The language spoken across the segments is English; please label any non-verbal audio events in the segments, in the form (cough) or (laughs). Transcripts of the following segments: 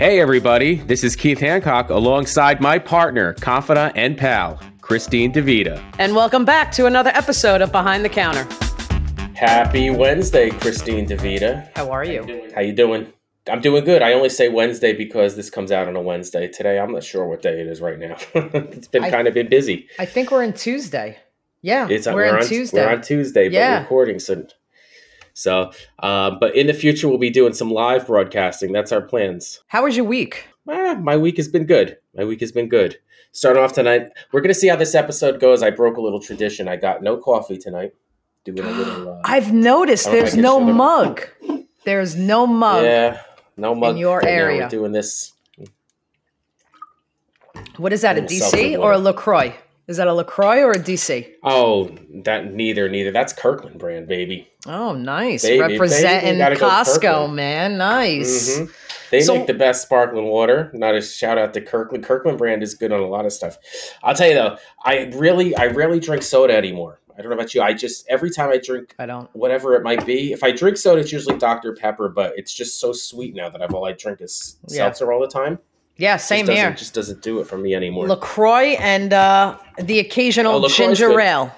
Hey, everybody, this is Keith Hancock alongside my partner, confidant, and pal, Christine DeVita. And welcome back to another episode of Behind the Counter. Happy Wednesday, Christine DeVita. How are you? How you doing? I'm doing good. I only say Wednesday because this comes out on a Wednesday. Today, I'm not sure what day it is right now. (laughs) it's been I- kind of been busy. I think we're in Tuesday. Yeah, It's uh, we're, we're, on Tuesday. We're on Tuesday, but Yeah. recording so. So, uh, but in the future, we'll be doing some live broadcasting. That's our plans. How was your week? Ah, my week has been good. My week has been good. Starting off tonight, we're gonna see how this episode goes. I broke a little tradition. I got no coffee tonight. Doing a little. Uh, I've noticed I don't know if there's no mug. There's no mug. yeah, no mug in your right area. We're doing this. What is that, a DC or a. LaCroix? Is that a LaCroix or a DC? Oh, that neither, neither. That's Kirkland brand, baby. Oh, nice. Baby, baby, Representing gotta Costco, man. Nice. Mhm. They So- make the best sparkling water. Not a shout out to Kirkland. Kirkland brand is good on a lot of stuff. I'll tell you though, I really, I rarely drink soda anymore. I don't know about you. I just every time I drink I don't. whatever it might be, if I drink soda, it's usually Dr Pepper, but it's just so sweet now that I've all I drink is Yeah. seltzer all the time. Yeah, same doesn't- here. Just doesn't do it for me anymore. LaCroix and uh, the Oh, occasional LaCroix's ginger ale.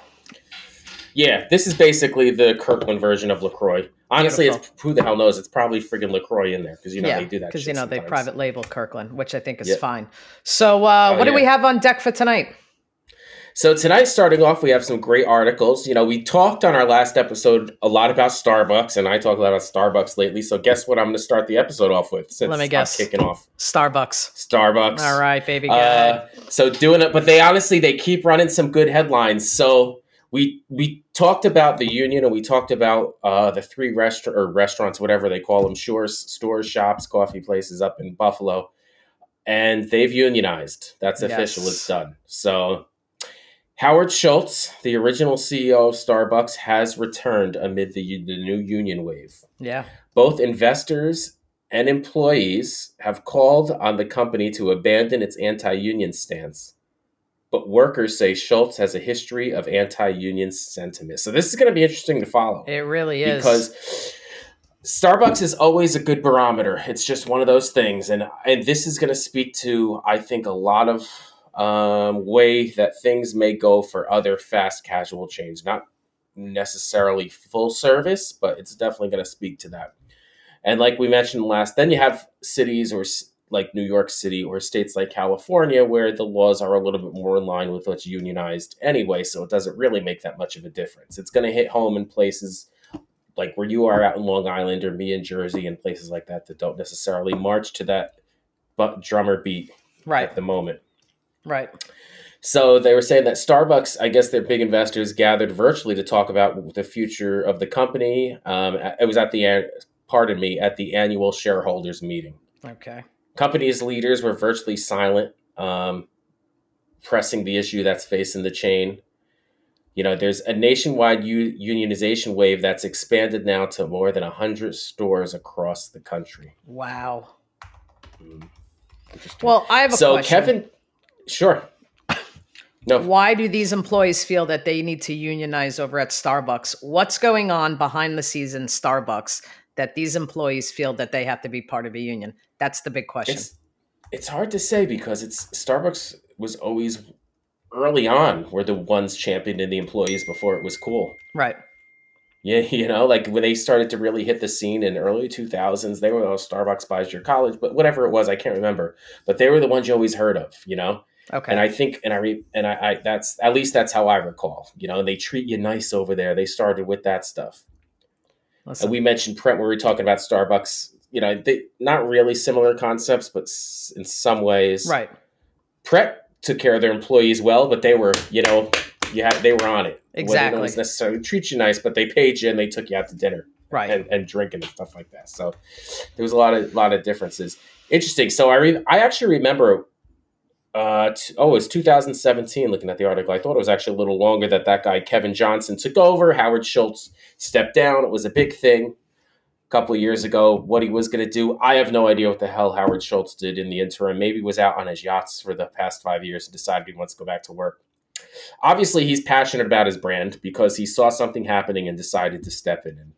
yeah, this is basically the Kirkland version of Lacroix. Honestly, it's who the hell knows? It's probably friggin' Lacroix in there because you know yeah, they do that. because you know they private label Kirkland, which I think is Yeah. fine. So, uh, Oh, what do we have on deck for tonight? So tonight, starting off, we have some great articles. You know, we talked on our last episode a lot about Starbucks, and I talk a lot about Starbucks lately. So guess what? I'm going to start the episode off with. Since Let me I'm guess. kicking off Starbucks. Starbucks. All right, baby. Uh, so doing it, but they honestly they keep running some good headlines. So we we talked about the union, and we talked about uh, the three restaurant or restaurants, whatever they call them, stores, stores, shops, coffee places up in Buffalo, and they've unionized. That's official. Yes. It's done. So. Howard Schultz, the original CEO of Starbucks, has returned amid the, the new union wave. yeah. Both investors and employees have called on the company to abandon its anti union stance. But workers say Schultz has a history of anti union sentiment. So this is going to be interesting to follow It really is. because Starbucks is always a good barometer. It's just one of those things. And, and this is going to speak to, I think, a lot of um, way that things may go for other fast casual chains. Not necessarily full service, but it's definitely going to speak to that. And like we mentioned last, then you have cities or like New York City or states like California where the laws are a little bit more in line with what's unionized anyway, so it doesn't really make that much of a difference. It's going to hit home in places like where you are out in Long Island or me in Jersey and places like that that don't necessarily march to that but drummer beat right. at the moment. Right. So they were saying that Starbucks, I guess their big investors gathered virtually to talk about the future of the company. Um, it was at the pardon me at the annual shareholders meeting. Okay. Company's leaders were virtually silent, um, pressing the issue that's facing the chain. You know, there's a nationwide u- unionization wave that's expanded now to more than 100 stores across the country. Wow. Mm. Well, I have a so, question. Kevin, sure. No, Why do these employees feel that they need to unionize over at Starbucks? What's going on behind the scenes in Starbucks that these employees feel that they have to be part of a union? That's the big question. It's it's hard to say because it's Starbucks was always early on were the ones championing the employees before it was cool. right. Yeah, (laughs) you know, like when they started to really hit the scene in early 2000s, they were oh, Starbucks buys your college, but whatever it was, I can't remember. But they were the ones you always heard of, you know. Okay. And I think, and I re, and I, I, that's at least that's how I recall. You know, they treat you nice over there. They started with that stuff. Listen, And we mentioned Pret when we were talking about Starbucks. You know, they not really similar concepts, but s- in some ways, right. Pret took care of their employees well, but they were, you know, you had they were on it. Exactly. don't necessarily treat you nice, but they paid you and they took you out to dinner Right. and, and drinking and stuff like that. So there was a lot of lot of differences. Interesting. So I re- I actually remember. Uh, t- oh, it was 2017. Looking at the article, I thought it was actually a little longer that that guy Kevin Johnson took over. Howard Schultz stepped down. It was a big thing a couple of years ago. What he was going to do, I have no idea what the hell Howard Schultz did in the interim. Maybe was out on his yachts for the past five years and decided he wants to go back to work. Obviously, he's passionate about his brand because he saw something happening and decided to step in. And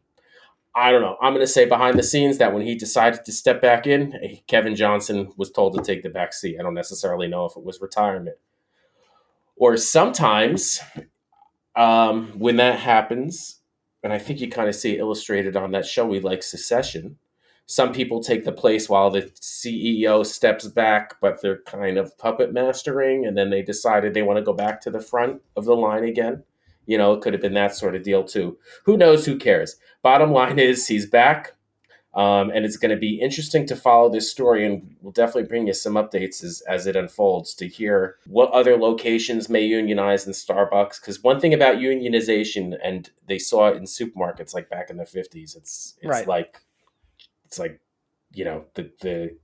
I don't know. I'm going to say behind the scenes that when he decided to step back in, eh, Kevin Johnson was told to take the back seat. I don't necessarily know if it was retirement. Or sometimes um, when that happens, and I think you kind of see illustrated on that show we like Succession, some people take the place while the CEO steps back, but they're kind of puppet mastering, and then they decided they want to go back to the front of the line again. You know, it could have been that sort of deal too. Who knows? Who cares? Bottom line is he's back. Um, and it's going to be interesting to follow this story, and we'll definitely bring you some updates as, as it unfolds to hear what other locations may unionize in Starbucks. Because one thing about unionization, and they saw it in supermarkets like back in the fifties, it's it's right. like it's like you know the the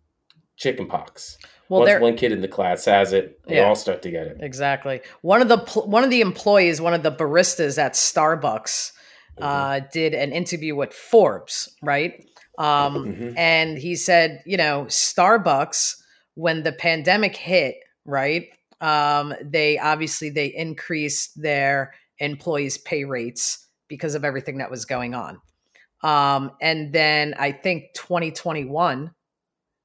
chicken pox. Well, Once one kid in the class has it, they yeah, all start to get it. Exactly. One of the one of the employees, one of the baristas at Starbucks, mm-hmm. uh, did an interview with Forbes, right? Um, mm-hmm. And he said, you know, Starbucks when the pandemic hit, right? Um, they obviously they increased their employees' pay rates because of everything that was going on. Um, and then I think 2021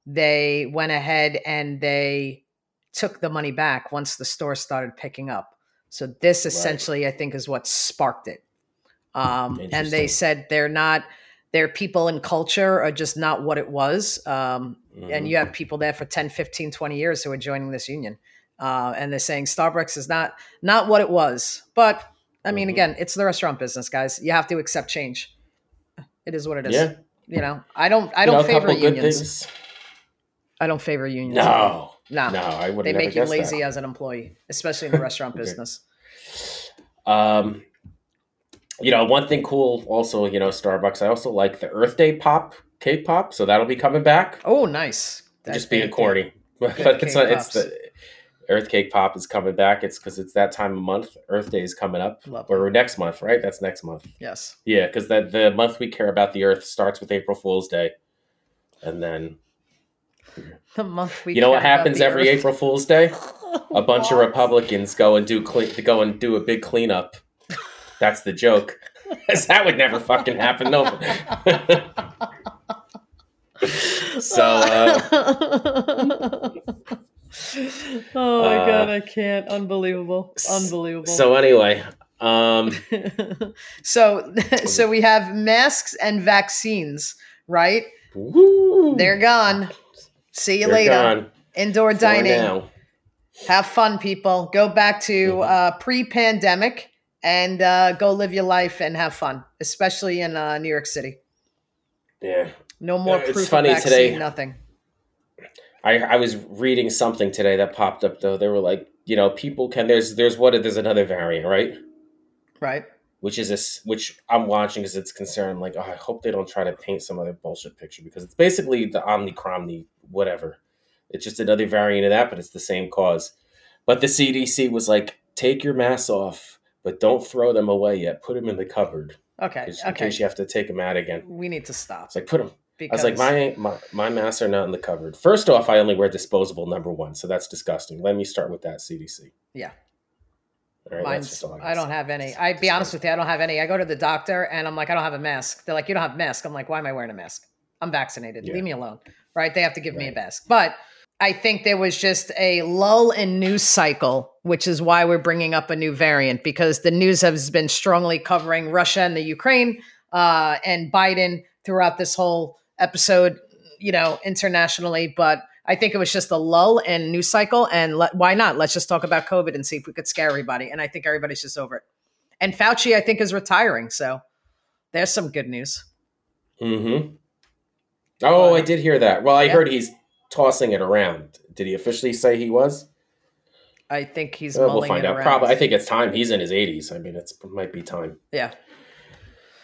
they went ahead and they took the money back once the store started picking up. So this essentially, right. I think, is what sparked it. Um, and they said they're not their people and culture are just not what it was. Um, mm-hmm. And you have people there for 10, 15, 20 years who are joining this union. Uh, and they're saying Starbucks is not not what it was. But I mean, mm-hmm. again, it's the restaurant business, guys. You have to accept change. It is what it is. Yeah. You know, I don't I don't you know, favor unions. I don't favor unions. No. No. No, I would They make you lazy that. as an employee, especially in the restaurant (laughs) okay. business. Um you know, one thing cool also, you know, Starbucks, I also like the Earth Day pop, cake pop. So that'll be coming back. Oh, nice. Just being corny. (laughs) but it's not, it's the Earth Cake Pop is coming back. It's because it's that time of month. Earth Day is coming up, Love or next month, right? That's next month. Yes. Yeah, because that the month we care about the Earth starts with April Fool's Day, and then the month we. You know what happens every. April Fool's Day? (laughs) A bunch of Republicans go and do clean, go and do a big cleanup. That's the joke. (laughs) that would never fucking happen. No. (laughs) so. Uh, oh my uh, god, I can't. Unbelievable. Unbelievable. So anyway, um so so we have masks and vaccines, right? Woo. They're gone. See you They're later. Gone. Indoor For dining. Now. Have fun, people. Go back to mm-hmm. uh, pre-pandemic and uh, go live your life and have fun, especially in uh, New York City. Yeah. No more it's proof funny of vaccine, today. Nothing. I, I was reading something today that popped up though. They were like, you know, people can there's there's what there's another variant, right? Right. Which is this which I'm watching because it's concerned. I'm like, oh, I hope they don't try to paint some other bullshit picture because it's basically the Omicron, whatever. It's just another variant of that, but it's the same cause. But the CDC was like, take your masks off, but don't throw them away yet. Put them in the cupboard. Okay. In okay. case you have to take them out again. We need to stop. It's like put them because I was like, my, my my masks are not in the cupboard. First off, I only wear disposable. Number one, so that's disgusting. Let me start with that. CDC. Yeah. Right, Mine's, I don't have any. I be honest with you, I don't have any. I go to the doctor and I'm like, I don't have a mask. They're like, you don't have a mask. I'm like, why am I wearing a mask? I'm vaccinated. Yeah. Leave me alone. Right? They have to give right. me a mask. But I think there was just a lull in news cycle, which is why we're bringing up a new variant because the news has been strongly covering Russia and the Ukraine uh, and Biden throughout this whole episode, you know, internationally, but I think it was just a lull in news cycle. And let, why not? Let's just talk about COVID and see if we could scare everybody. And I think everybody's just over it. And Fauci, I think, is retiring. So there's some good news. Hmm. Oh, I did hear that. Well, I yeah. heard he's tossing it around. Did he officially say he was? I think he's. Uh, well, we'll find out. Around. Probably. I think it's time. He's in his 80s. I mean, it's it might be time. Yeah.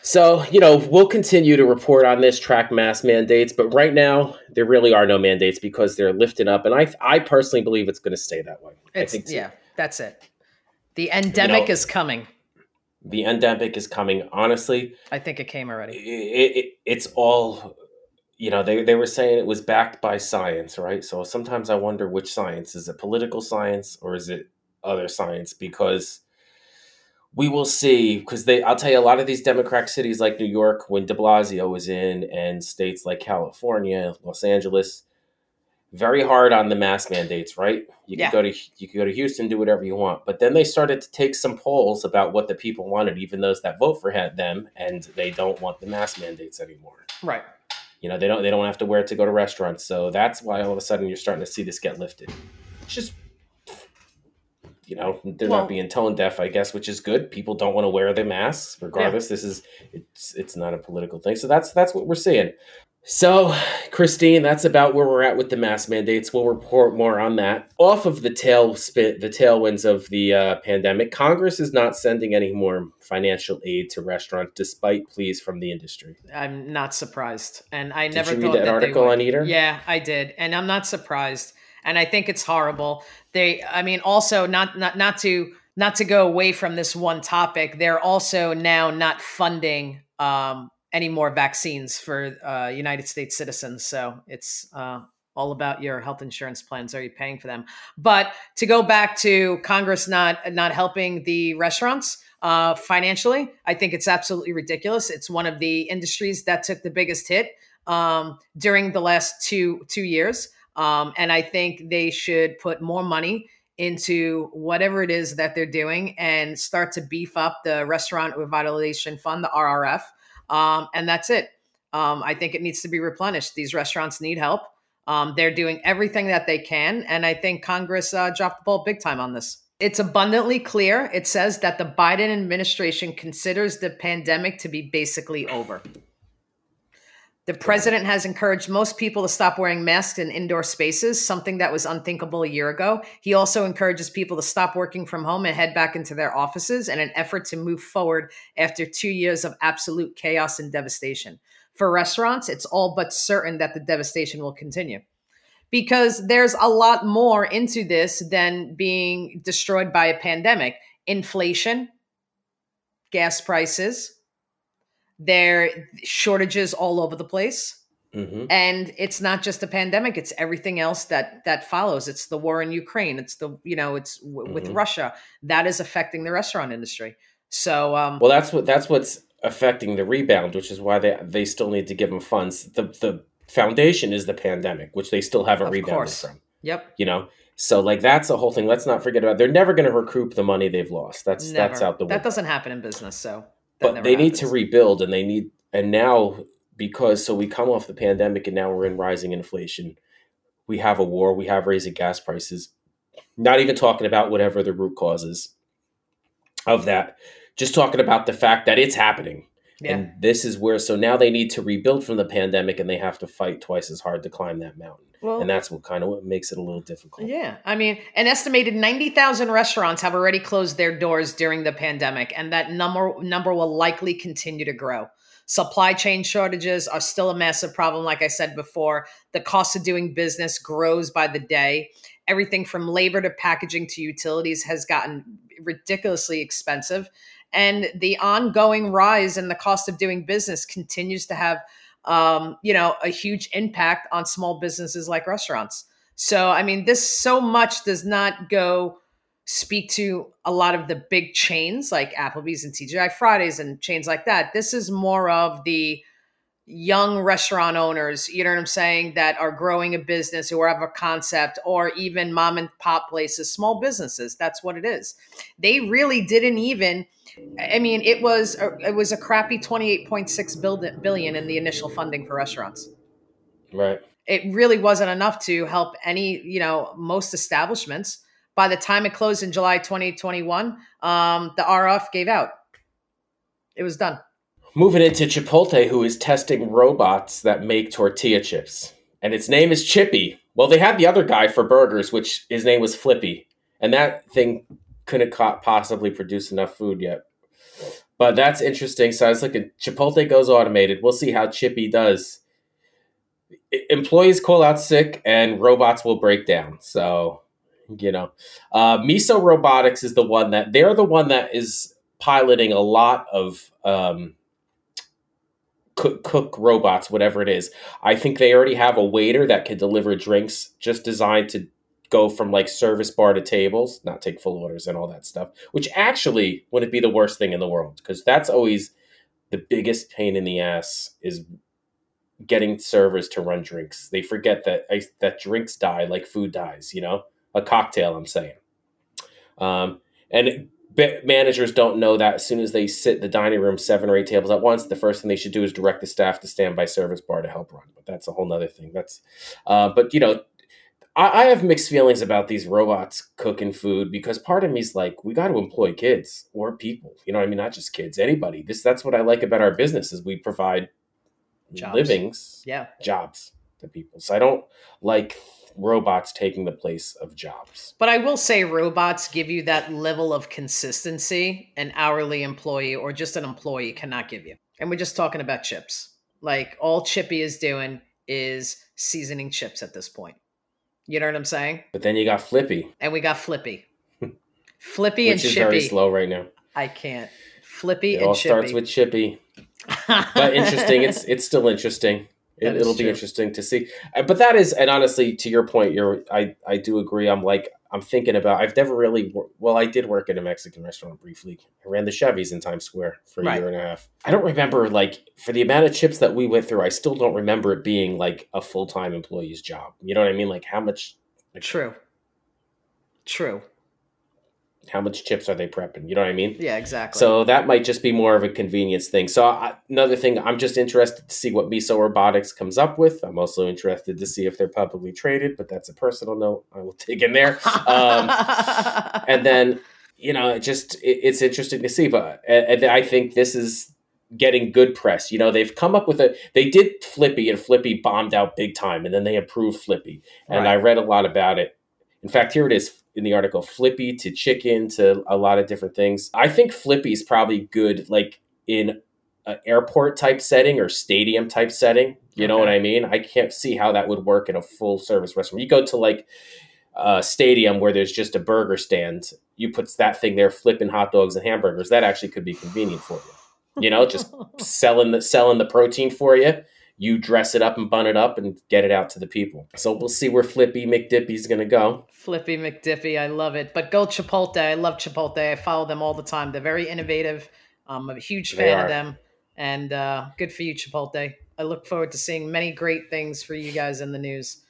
So, you know, we'll continue to report on this track mass mandates, but right now there really are no mandates because they're lifted up. And I I personally believe it's going to stay that way. It's, I think yeah, that's it. The endemic you know, is coming. The endemic is coming. Honestly, I think it came already. It, it, it's all, you know, they, they were saying it was backed by science, right? So sometimes I wonder which science is it political science or is it other science? Because we will see because they i'll tell you a lot of these democratic cities like new york when de blasio was in and states like california los angeles very hard on the mask mandates right you Yeah. could go to you could go to houston do whatever you want but then they started to take some polls about what the people wanted even those that vote for them and they don't want the mask mandates anymore Right. You know they don't they don't have to wear it to go to restaurants. So that's why all of a sudden you're starting to see this get lifted. It's just you know they're Well- not being tone deaf i guess which is good. People don't want to wear their masks regardless. This is it's it's not a political thing. So that's that's what we're seeing so christine that's about where we're at with the mask mandates we'll report more on that off of the tail spit the tailwinds of the uh, pandemic congress is not sending any more financial aid to restaurants despite pleas from the industry I'm not surprised, and I did never read that they article on eater Yeah, I did, and I'm not surprised. And I think it's horrible. They, I mean, also not not not to not to go away from this one topic. They're also now not funding um, any more vaccines for uh, United States citizens. So it's uh, all about your health insurance plans. Are you paying for them? But to go back to Congress not not helping the restaurants uh, financially, I think it's absolutely ridiculous. It's one of the industries that took the biggest hit um, during the last two two years, um, and I think they should put more money into whatever it is that they're doing and start to beef up the Restaurant Revitalization Fund, the RRF, um, and that's it. Um, I think it needs to be replenished. These restaurants need help. Um, they're doing everything that they can, and I think Congress uh, dropped the ball big time on this. It's abundantly clear. It says that the Biden administration considers the pandemic to be basically over. The president has encouraged most people to stop wearing masks in indoor spaces, something that was unthinkable a year ago. He also encourages people to stop working from home and head back into their offices in an effort to move forward after two years of absolute chaos and devastation. For restaurants, it's all but certain that the devastation will continue because there's a lot more into this than being destroyed by a pandemic. Inflation, gas prices, there shortages all over the place. hmm And it's not just a pandemic; it's everything else that that follows. It's the war in Ukraine. It's the you know it's w- with Mhm. Russia that is affecting the restaurant industry. So um, Well, that's what that's what's affecting the rebound, which is why they they still need to give them funds. The the foundation is the pandemic, which they still haven't rebounded course. from. yep, You know, so like that's a whole thing. Let's not forget about. They're never going to recoup the money they've lost. That's never. that's out the window. that doesn't happen in business. So, but they need to rebuild, and they need and now because so we come off the pandemic, and now we're in rising inflation. We have a war. We have raising gas prices. Not even talking about whatever the root causes of that. Just talking about the fact that it's happening. Yeah. And this is where, so now they need to rebuild from the pandemic and they have to fight twice as hard to climb that mountain. well, And that's what kind of what makes it a little difficult. Yeah, I mean, an estimated ninety thousand restaurants have already closed their doors during the pandemic, and that number number will likely continue to grow. Supply chain shortages are still a massive problem. Like I said before, the cost of doing business grows by the day. Everything from labor to packaging to utilities has gotten ridiculously expensive, and the ongoing rise in the cost of doing business continues to have um, you know, a huge impact on small businesses like restaurants. So, I mean, this so much does not go speak to a lot of the big chains like Applebee's and TGI Fridays and chains like that. This is more of the young restaurant owners, you know what I'm saying, that are growing a business who have a concept or even mom and pop places, small businesses. That's what it is. They really didn't even I mean, it was a, it was a crappy 28.6 billion in the initial funding for restaurants Right. it really wasn't enough to help any, you know, most establishments. By the time it closed in July 2021, um, the RF gave out. It was done. Moving into Chipotle, who is testing robots that make tortilla chips. And its name is Chippy. Well, they had the other guy for burgers, which his name was Flippy. And that thing couldn't possibly produce enough food yet. But that's interesting. So I was looking, Chipotle goes automated. We'll see how Chippy does. Employees call out sick and robots will break down. So, you know, uh, Miso Robotics is the one that they're the one that is piloting a lot of um, cook, cook robots, whatever it is. I think they already have a waiter that can deliver drinks just designed to go from like service bar to tables, not take full orders and all that stuff, which actually wouldn't be the worst thing in the world because that's always the biggest pain in the ass is getting servers to run drinks. They forget that that drinks die like food dies, you know? A cocktail, I'm saying. Um, and managers don't know that as soon as they sit in the dining room seven or eight tables at once the first thing they should do is direct the staff to stand by service bar to help run. But that's a whole nother thing. That's uh, but you know I, I, have mixed feelings about these robots cooking food because part of me is like we got to employ kids or people. You know i mean? Not just kids anybody. This that's what i like about our business is we provide jobs. livings yeah. jobs to people. So i don't like robots taking the place of jobs. But I will say robots give you that level of consistency an hourly employee or just an employee cannot give you. And we're just talking about chips. Like all Chippy is doing is seasoning chips at this point. You know what I'm saying? But then you got Flippy. And we got Flippy. (laughs) Flippy and Chippy. very slow right now. I can't. Flippy it and all starts with Chippy. but interesting. It's it's still interesting. It, will be interesting to see. Uh, but that is, and honestly, to your point, you're I I do agree. I'm like I'm thinking about. I've never really well, I did work at a Mexican restaurant briefly. I ran the Chevys in Times Square for a right. year and a half. I don't remember like for the amount of chips that we went through. I still don't remember it being like a full time employee's job. You know what I mean? Like how much? Like, True. True how much chips are they prepping? You know what I mean? Yeah, exactly. So that might just be more of a convenience thing. So I, another thing, I'm just interested to see what Miso Robotics comes up with. I'm also interested to see if they're publicly traded, but that's a personal note I will (laughs) take in there. Um, (laughs) and then, you know, it just it, it's interesting to see. But and I think this is getting good press. You know, they've come up with a they did Flippy and Flippy bombed out big time, and then they improved Flippy. And right. I read a lot about it. In fact, here it is in the article flippy to chicken to a lot of different things. I think flippy is probably good like in an airport type setting or stadium type setting you okay. know what i mean? I can't see how that would work in a full service restaurant. You go to like a stadium where there's just a burger stand you put that thing there flipping hot dogs and hamburgers that actually could be convenient for you. You know just (laughs) selling the selling the protein for you you dress it up and bun it up and get it out to the people. So we'll see where Flippy McDippy's going to go. Flippy McDippy, I love it. But go Chipotle. I love Chipotle. I follow them all the time. They're very innovative. I'm a huge fan of them. And uh, good for you, Chipotle. I look forward to seeing many great things for you guys in the news.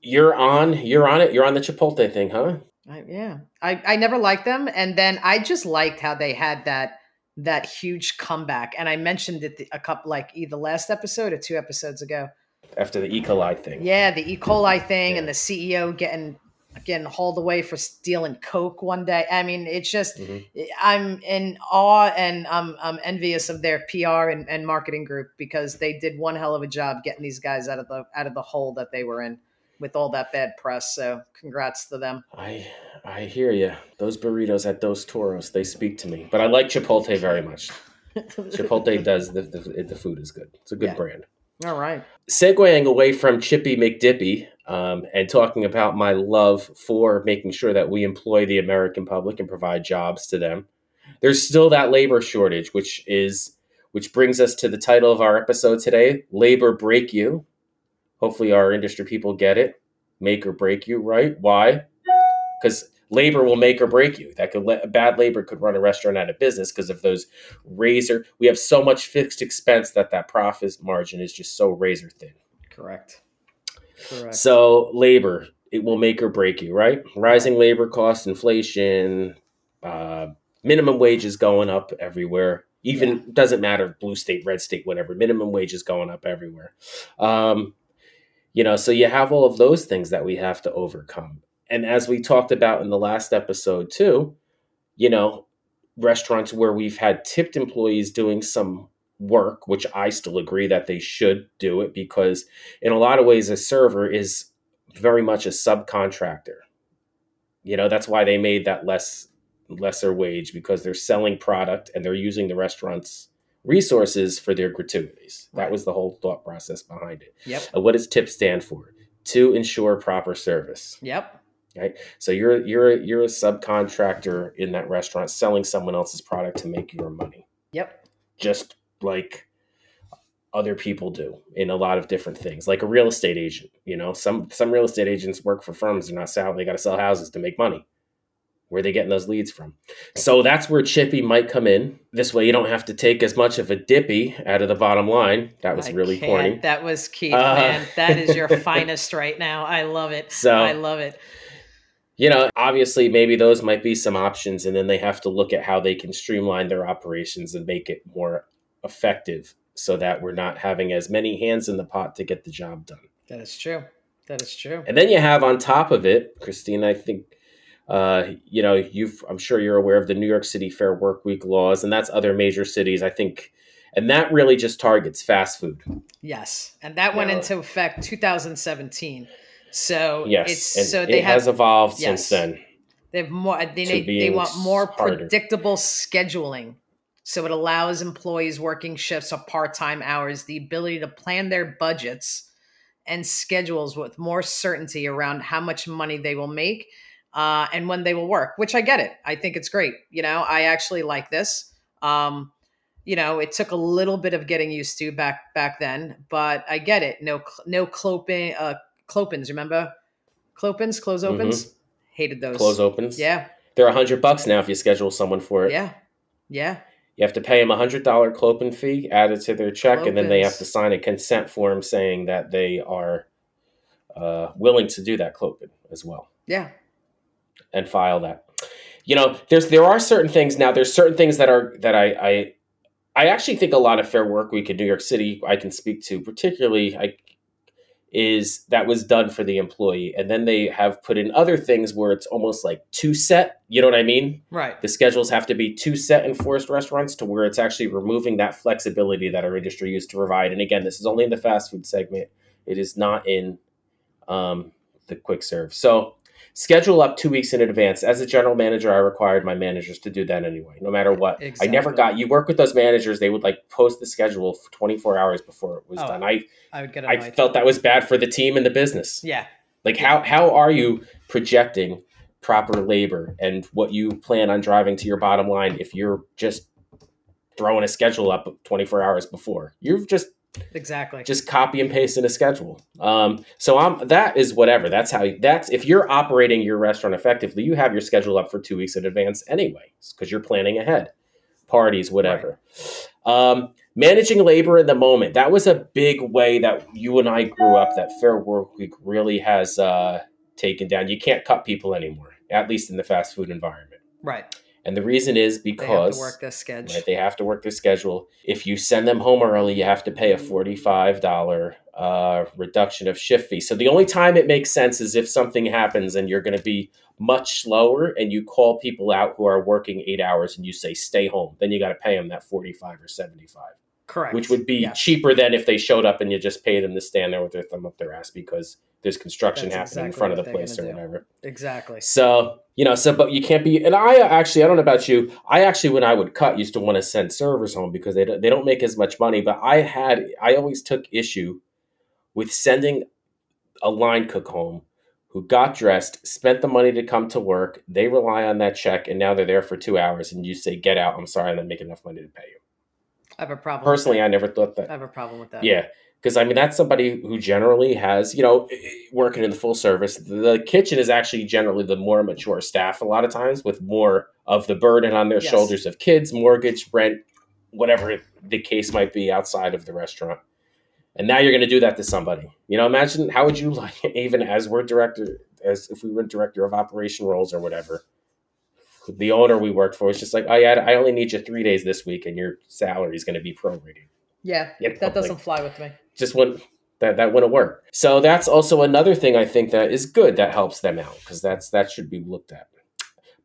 You're on. You're on it. You're on the Chipotle thing, huh? I, yeah. I, I never liked them. And then I just liked how they had that that huge comeback. And I mentioned it a couple, like either last episode or two episodes ago. After the E. coli thing. Yeah, the E. coli thing yeah. and the CEO getting getting hauled away for stealing coke one day. I mean, it's just mm-hmm. I'm in awe and I'm I'm envious of their PR and, and marketing group because they did one hell of a job getting these guys out of the out of the hole that they were in with all that bad press. So congrats to them. I I hear you. Those burritos at Dos Toros, they speak to me. But I like Chipotle very much. (laughs) Chipotle does the, the, the food is good. It's a good yeah. brand. All right. Segueing away from Chippy McDippy um, and talking about my love for making sure that we employ the American public and provide jobs to them. There's still that labor shortage, which is which brings us to the title of our episode today: "Labor Break You." Hopefully, our industry people get it. Make or break you, right? Why? Because labor will make or break you. That could bad labor could run a restaurant out of business because of those razor. We have so much fixed expense that that profit margin is just so razor thin. Correct. Correct. So labor it will make or break you, right? Rising labor costs, inflation, uh, minimum wages going up everywhere. Even yeah. doesn't matter blue state, red state, whatever. Minimum wages going up everywhere. Um, you know, so you have all of those things that we have to overcome and as we talked about in the last episode too, you know, restaurants where we've had tipped employees doing some work, which I still agree that they should do it because in a lot of ways a server is very much a subcontractor. You know, that's why they made that less lesser wage because they're selling product and they're using the restaurant's resources for their gratuities. Right. That was the whole thought process behind it. Yep. Uh, what does tip stand for? To ensure proper service. Yep. Right. So you're you're a, you're a subcontractor in that restaurant selling someone else's product to make your money. Yep. Just like other people do in a lot of different things, like a real estate agent. You know, some some real estate agents work for firms; they're not selling; they got to sell houses to make money. Where are they getting those leads from? So that's where Chippy might come in. This way, you don't have to take as much of a dippy out of the bottom line. That was I really can't. corny. That was key Uh, man. That is your (laughs) finest right now. I love it. So- I love it. You know, obviously, maybe those might be some options, and then they have to look at how they can streamline their operations and make it more effective so that we're not having as many hands in the pot to get the job done. That is true. That is true. And then you have on top of it, Christine, I think, uh, you know, you've, I'm sure you're aware of the New York City Fair Work Week laws, and that's other major cities, I think, and that really just targets fast food. Yes, and that went into effect 2017. So Yes, it's so it they have has evolved yes. since then. they have more they, they, they want more harder. predictable scheduling. So it allows employees working shifts or part-time hours the ability to plan their budgets and schedules with more certainty around how much money they will make uh, and when they will work. Which I get it. I think it's great. You know, I actually like this. Um, you know, it took a little bit of getting used to back back then, but I get it. No, no cloping, uh, clopens. Remember, clopens, close opens. Hated those. Mm-hmm. Close opens. Yeah, They're a hundred bucks now if you schedule someone for it. yeah, yeah. You have to pay them a hundred dollar clopen fee added to their check, and then they have to sign a consent form saying that they are uh, willing to do that clopen as well Yeah, and file that. You know, there's there are certain things now. There's certain things that are that I I, I actually think a lot of Fair Work Week in New York City I can speak to, particularly I is that was done for the employee, and then they have put in other things where it's almost like two set. You know what I mean? right. the schedules have to be two set in forced restaurants to where it's actually removing that flexibility that our industry used to provide. And again, this is only in the fast food segment. It is not in um, the quick serve. So schedule up two weeks in advance. As a general manager, I required my managers to do that anyway, no matter what. I never got you work with those managers. They would like post the schedule for 24 hours before it was Oh, done. I, I would get I felt that was bad for the team and the business. yeah, Like how how are you projecting proper labor and what you plan on driving to your bottom line if you're just throwing a schedule up 24 hours before? You've just exactly. just copy and paste in a schedule. Um, so I'm that is whatever. That's how that's if you're operating your restaurant effectively, you have your schedule up for two weeks in advance anyway because you're planning ahead. Parties, whatever. Um, managing labor in the moment. That was a big way that you and I grew up. That Fair Work Week really has uh, taken down. You can't cut people anymore, at least in the fast food environment. right. And the reason is because They have to work this schedule. Right, they have to work their schedule. If you send them home early, you have to pay a forty-five dollar uh, reduction of shift fee. So the only time it makes sense is if something happens and you're going to be much slower, and you call people out who are working eight hours, and you say stay home. Then you got to pay them that forty-five or seventy-five, Correct. which would be Yes. cheaper than if they showed up and you just paid them to stand there with their thumb up their ass because there's construction That's happening in front of the place or do. whatever. Exactly. So, you know, so, but you can't be, and I actually, I don't know about you. I actually, when I would cut, used to want to send servers home because they don't, they don't make as much money. But I had, I always took issue with sending a line cook home who got dressed, spent the money to come to work. They rely on that check and now they're there for two hours and you say, get out. I'm sorry. I didn't make enough money to pay you. I have a problem. Personally, I never thought that. I have a problem with that. Yeah. Because I mean, that's somebody who generally has, you know, working in the full service. The kitchen is actually generally the more mature staff a lot of times with more of the burden on their Yes. shoulders of kids, mortgage, rent, whatever the case might be outside of the restaurant. And now you're going to do that to somebody. You know, imagine how would you (laughs) like, even as we're director, as if we were director of operation roles or whatever, the owner we worked for was just like, oh yeah, I only need you three days this week, and your salary is going to be prorated Yeah. You know, That doesn't like- fly with me. Just wouldn't that that wouldn't work. So that's also another thing I think that is good that helps them out because that's that should be looked at.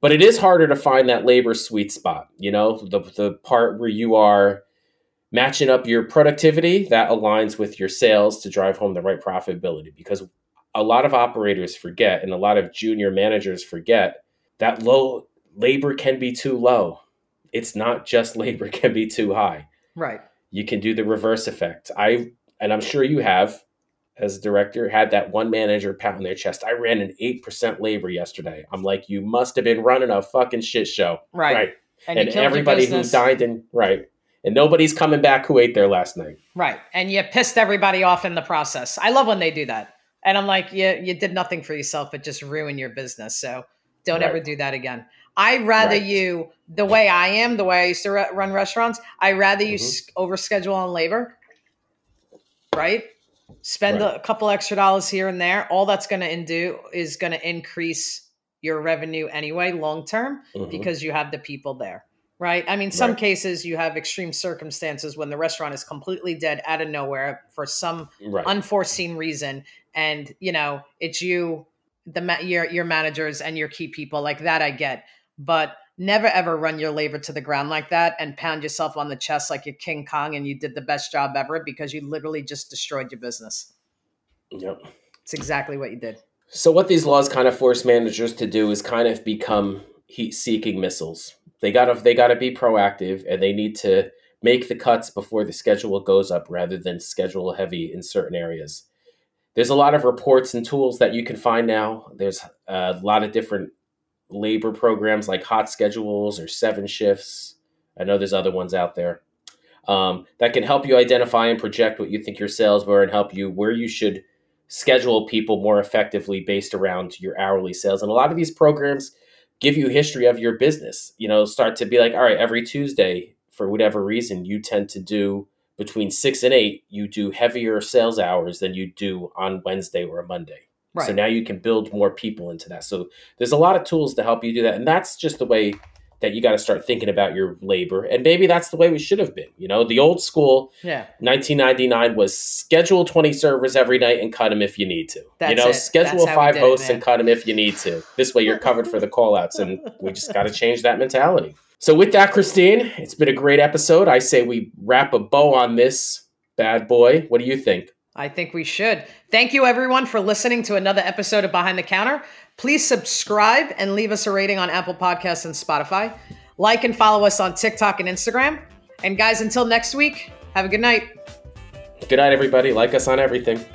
But it is harder to find that labor sweet spot. You know, the the part where you are matching up your productivity that aligns with your sales to drive home the right profitability because a lot of operators forget and a lot of junior managers forget that low labor can be too low. It's not just (laughs) labor can be too high Right. you can do the reverse effect. I and I'm sure you have, as a director, had that one manager pounding their chest. I ran an eight percent labor yesterday. I'm like, you must have been running a fucking shit show, Right. right? And, And, everybody who dined in right, and nobody's coming back who ate there last night. Right. And you pissed everybody off in the process. I love when they do that. And I'm like, you you did nothing for yourself, but just ruin your business. So don't right. ever do that again. I'd rather right. you, the way I am, the way I used to run restaurants, I'd rather you mm-hmm. overschedule on labor, right? Spend right. a couple extra dollars here and there. All that's going to do is going to increase your revenue anyway, long term, mm-hmm. because you have the people there, right? I mean, some right. cases you have extreme circumstances when the restaurant is completely dead out of nowhere for some unforeseen reason, and you know it's you the your your managers and your key people like that I get but never ever run your labor to the ground like that and pound yourself on the chest like you're King Kong and you did the best job ever because you literally just destroyed your business. Yep. It's exactly what you did. So what these laws kind of force managers to do is kind of become heat seeking missiles. They gotta they gotta be proactive and they need to make the cuts before the schedule goes up rather than schedule heavy in certain areas. There's a lot of reports and tools that you can find now. There's a lot of different labor programs like hot schedules or seven shifts. I know there's other ones out there um, that can help you identify and project what you think your sales were and help you where you should schedule people more effectively based around your hourly sales. And a lot of these programs give you history of your business. You know, start to be like, all right, every Tuesday, for whatever reason, you tend to do between six and eight, you do heavier sales hours than you do on Wednesday or Monday. Right. So now you can build more people into that. So there's a lot of tools to help you do that. And that's just the way that you got to start thinking about your labor. And maybe that's the way we should have been. You know, the old school, yeah, 1999 was schedule 20 servers every night and cut them if you need to. That's you know, it. schedule that's five hosts it, and cut them if you need to. This way you're covered for the (laughs) call outs. And we just got to change that mentality. So with that, Christine, it's been a great episode. I say we wrap a bow on this bad boy. What do you think? I think we should. Thank you, everyone, for listening to another episode of Behind the Counter. Please subscribe and leave us a rating on Apple Podcasts and Spotify. Like and follow us on TikTok and Instagram. And guys, until next week, have a good night. Good night, everybody. Like us on everything.